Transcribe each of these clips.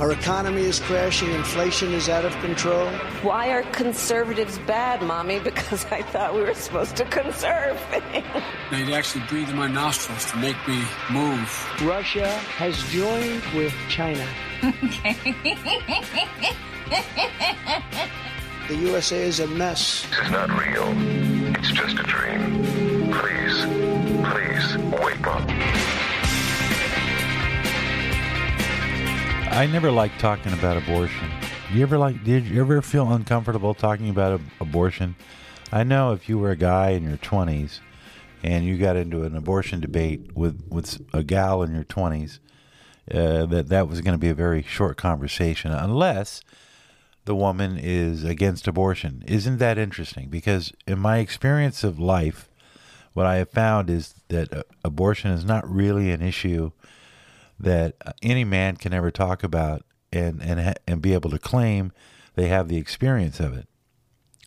Our economy is crashing, inflation is out of control. Why are conservatives bad, Mommy? Because I thought we were supposed to conserve. They'd actually breathe in my nostrils to make me move. Russia has joined with China. the USA is a mess. This is not real. I never liked talking about abortion. You ever like? Did you ever feel uncomfortable talking about abortion? I know if you were a guy in your twenties and you got into an abortion debate with with a gal in your twenties, uh, that that was going to be a very short conversation, unless the woman is against abortion. Isn't that interesting? Because in my experience of life, what I have found is that uh, abortion is not really an issue that any man can ever talk about and and and be able to claim they have the experience of it.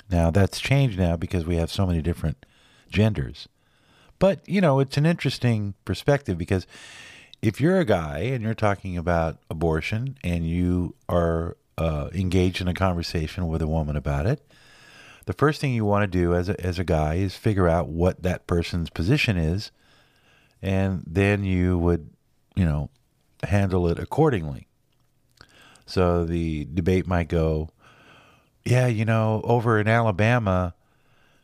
Now that's changed now because we have so many different genders. But, you know, it's an interesting perspective because if you're a guy and you're talking about abortion and you are uh, engaged in a conversation with a woman about it, the first thing you want to do as a, as a guy is figure out what that person's position is, and then you would, you know, handle it accordingly. So the debate might go, yeah, you know, over in Alabama,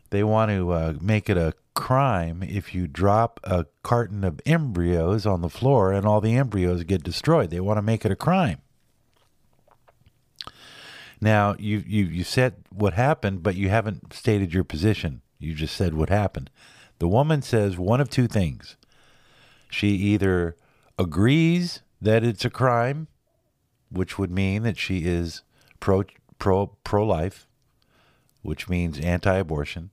they want to uh, make it a crime if you drop a carton of embryos on the floor and all the embryos get destroyed. They want to make it a crime. Now you you you said what happened, but you haven't stated your position. You just said what happened. The woman says one of two things. She either agrees that it's a crime, which would mean that she is pro pro pro life, which means anti-abortion,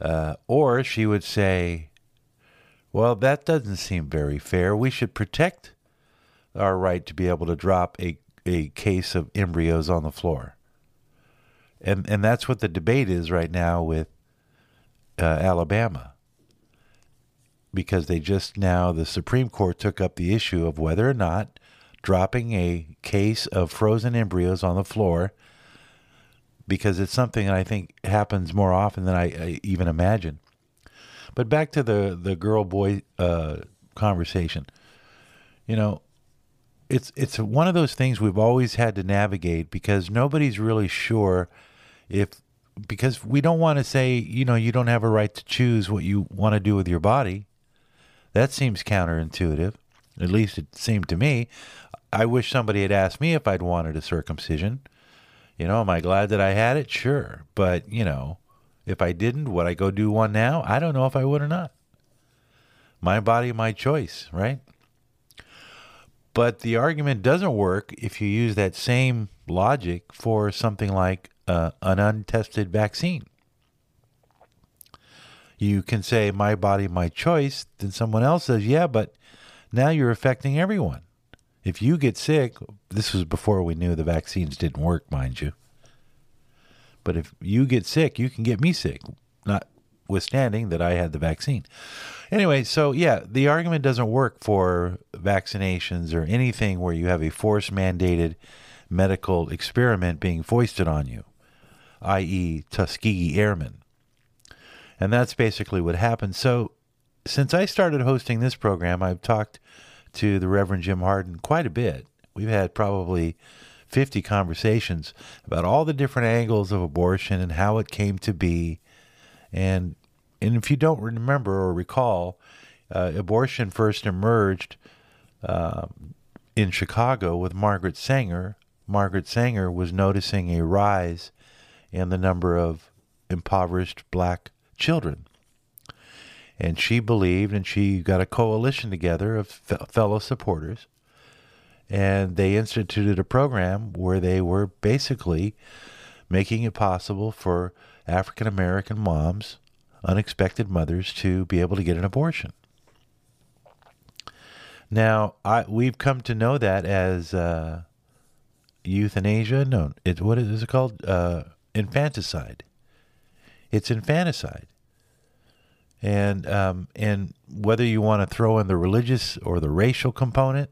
uh, or she would say, "Well, that doesn't seem very fair. We should protect our right to be able to drop a a case of embryos on the floor." And and that's what the debate is right now with uh, Alabama because they just now, the Supreme Court took up the issue of whether or not dropping a case of frozen embryos on the floor, because it's something that I think happens more often than I, I even imagine. But back to the, the girl boy uh, conversation. You know, it's it's one of those things we've always had to navigate because nobody's really sure if because we don't want to say you know you don't have a right to choose what you want to do with your body that seems counterintuitive. At least it seemed to me. I wish somebody had asked me if I'd wanted a circumcision. You know, am I glad that I had it? Sure. But, you know, if I didn't, would I go do one now? I don't know if I would or not. My body, my choice, right? But the argument doesn't work if you use that same logic for something like uh, an untested vaccine you can say my body my choice then someone else says yeah but now you're affecting everyone. If you get sick this was before we knew the vaccines didn't work mind you. But if you get sick you can get me sick notwithstanding that i had the vaccine. Anyway so yeah the argument doesn't work for vaccinations or anything where you have a force mandated medical experiment being foisted on you i.e tuskegee airmen and that's basically what happened. So, since I started hosting this program, I've talked to the Reverend Jim Harden quite a bit. We've had probably 50 conversations about all the different angles of abortion and how it came to be. And, and if you don't remember or recall, uh, abortion first emerged uh, in Chicago with Margaret Sanger. Margaret Sanger was noticing a rise in the number of impoverished black children. And she believed, and she got a coalition together of fellow supporters, and they instituted a program where they were basically making it possible for African American moms, unexpected mothers, to be able to get an abortion. Now, I, we've come to know that as uh, euthanasia. No, it, what is it called? Uh, infanticide. It's infanticide. And um, and whether you want to throw in the religious or the racial component,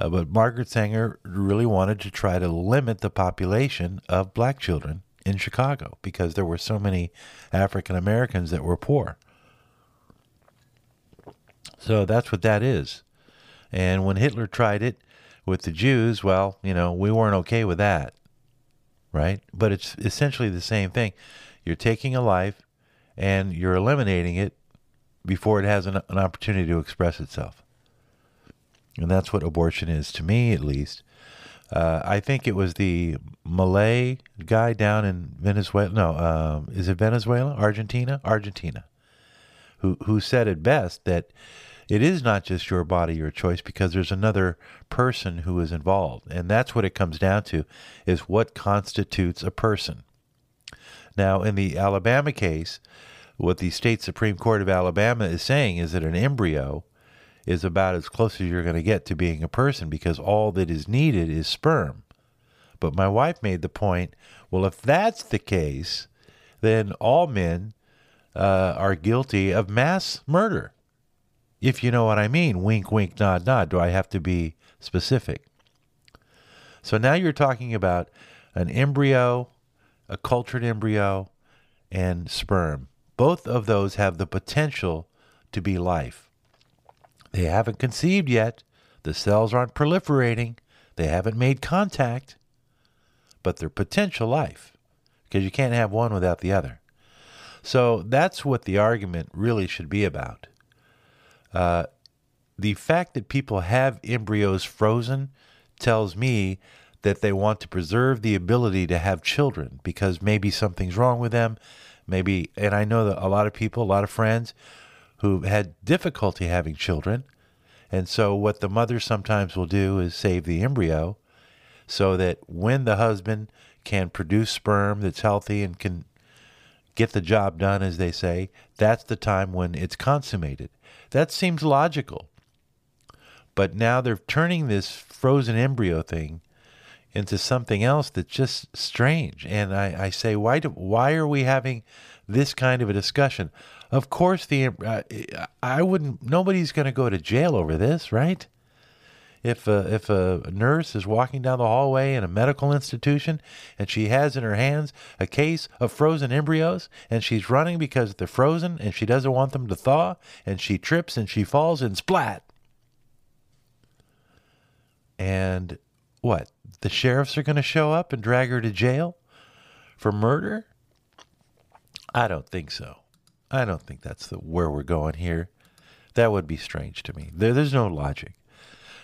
Uh, but Margaret Sanger really wanted to try to limit the population of black children in Chicago because there were so many African Americans that were poor. So that's what that is. And when Hitler tried it with the Jews, well, you know, we weren't okay with that. Right? But it's essentially the same thing. You're taking a life and you're eliminating it before it has an, an opportunity to express itself. And that's what abortion is, to me at least. Uh, I think it was the Milei guy down in Venezuela. No, uh, is it Venezuela? Argentina? Argentina. Who, who said it best that it is not just your body, your choice, because there's another person who is involved. And that's what it comes down to is what constitutes a person. Now, in the Alabama case, what the state Supreme Court of Alabama is saying is that an embryo is about as close as you're going to get to being a person because all that is needed is sperm. But my wife made the point well, if that's the case, then all men uh, are guilty of mass murder. If you know what I mean, wink, wink, nod, nod. Do I have to be specific? So now you're talking about an embryo, a cultured embryo, and sperm. Both of those have the potential to be life. They haven't conceived yet. The cells aren't proliferating. They haven't made contact. But they're potential life because you can't have one without the other. So that's what the argument really should be about. Uh, the fact that people have embryos frozen tells me that they want to preserve the ability to have children because maybe something's wrong with them. Maybe, and I know that a lot of people, a lot of friends who've had difficulty having children. And so, what the mother sometimes will do is save the embryo so that when the husband can produce sperm that's healthy and can get the job done, as they say, that's the time when it's consummated. That seems logical. But now they're turning this frozen embryo thing into something else that's just strange. And I, I say, why do, why are we having this kind of a discussion? Of course, the uh, I wouldn't. Nobody's going to go to jail over this, right? If a, if a nurse is walking down the hallway in a medical institution and she has in her hands a case of frozen embryos and she's running because they're frozen and she doesn't want them to thaw and she trips and she falls and splat. And what? The sheriffs are going to show up and drag her to jail for murder? I don't think so. I don't think that's the where we're going here. That would be strange to me. There, there's no logic.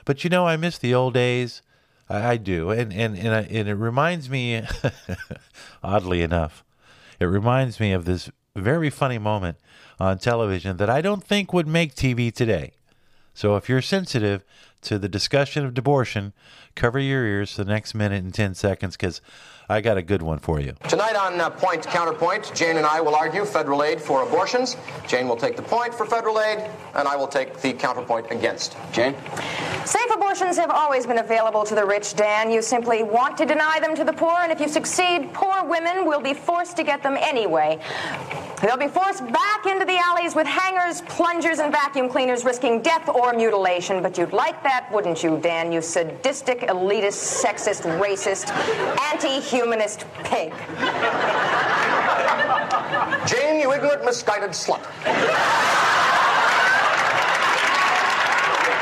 But you know, I miss the old days. I, I do, and and and, I, and it reminds me, oddly enough, it reminds me of this very funny moment on television that I don't think would make TV today. So if you're sensitive to the discussion of abortion, cover your ears for the next minute and 10 seconds because I got a good one for you. Tonight on uh, Point Counterpoint, Jane and I will argue federal aid for abortions. Jane will take the point for federal aid, and I will take the counterpoint against. Jane? Safe abortions have always been available to the rich, Dan. You simply want to deny them to the poor, and if you succeed, poor women will be forced to get them anyway. They'll be forced back into the alleys with hangers, plungers, and vacuum cleaners, risking death or mutilation. But you'd like that, wouldn't you, Dan? You sadistic, elitist, sexist, racist, anti-humanist pig. Jane, you ignorant, misguided slut.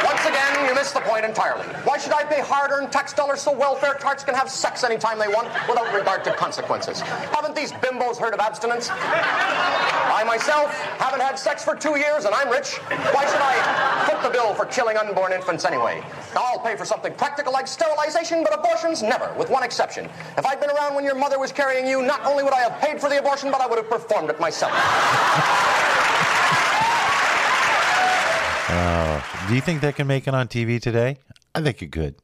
Once again, you missed the point entirely. Why should I pay hard-earned tax dollars so welfare tarts can have sex anytime they want without regard to consequences? Haven't these bimbos heard of abstinence? I myself haven't had sex for two years and I'm rich. Why should I foot the bill for killing unborn infants anyway? I'll pay for something practical like sterilization, but abortions never, with one exception. If I'd been around when your mother was carrying you, not only would I have paid for the abortion, but I would have performed it myself. Do you think that can make it on TV today? I think it could.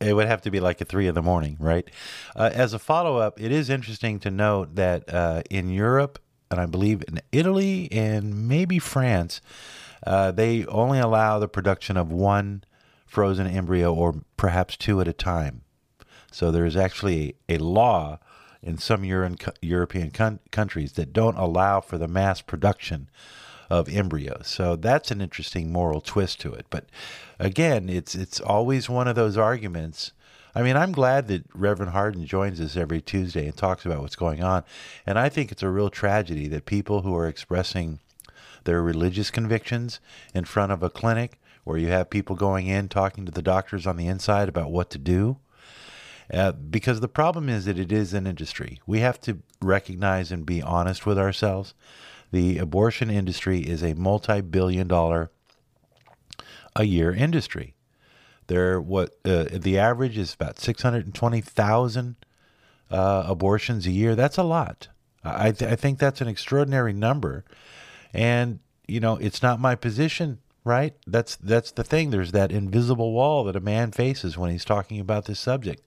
It would have to be like at three in the morning, right? Uh, as a follow up, it is interesting to note that uh, in Europe, and I believe in Italy and maybe France, uh, they only allow the production of one frozen embryo or perhaps two at a time. So there is actually a, a law in some Euro- European con- countries that don't allow for the mass production of embryos. So that's an interesting moral twist to it. But again, it's it's always one of those arguments. I mean, I'm glad that Reverend Hardin joins us every Tuesday and talks about what's going on. And I think it's a real tragedy that people who are expressing their religious convictions in front of a clinic where you have people going in talking to the doctors on the inside about what to do. Uh, because the problem is that it is an industry. We have to recognize and be honest with ourselves. The abortion industry is a multi billion dollar a year industry. There, what uh, the average is about six hundred and twenty thousand uh, abortions a year. That's a lot. I, th- I think that's an extraordinary number, and you know it's not my position, right? That's that's the thing. There's that invisible wall that a man faces when he's talking about this subject.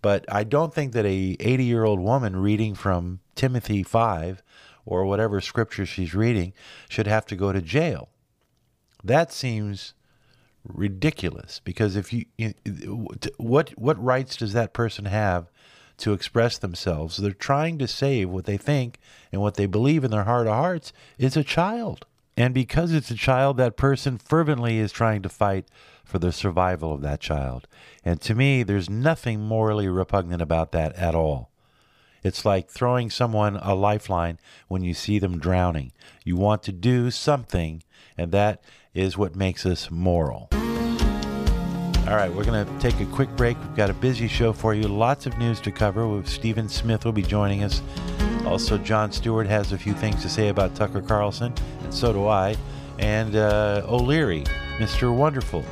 But I don't think that a 80 year old woman reading from Timothy five or whatever scripture she's reading should have to go to jail. That seems ridiculous because if you, what what rights does that person have to express themselves? They're trying to save what they think and what they believe in their heart of hearts is a child. And because it's a child, that person fervently is trying to fight for the survival of that child. And to me, there's nothing morally repugnant about that at all. It's like throwing someone a lifeline when you see them drowning. You want to do something, and that is what makes us moral. All right, we're going to take a quick break. We've got a busy show for you. Lots of news to cover. Stephen Smith will be joining us. Also, Jon Stewart has a few things to say about Tucker Carlson, and so do I. And uh, O'Leary, Mr. Wonderful,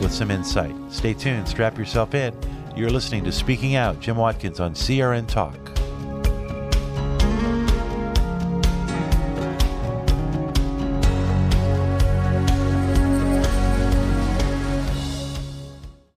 with some insight. Stay tuned. Strap yourself in. You're listening to Speaking Out, Jim Watkins on CRN Talk.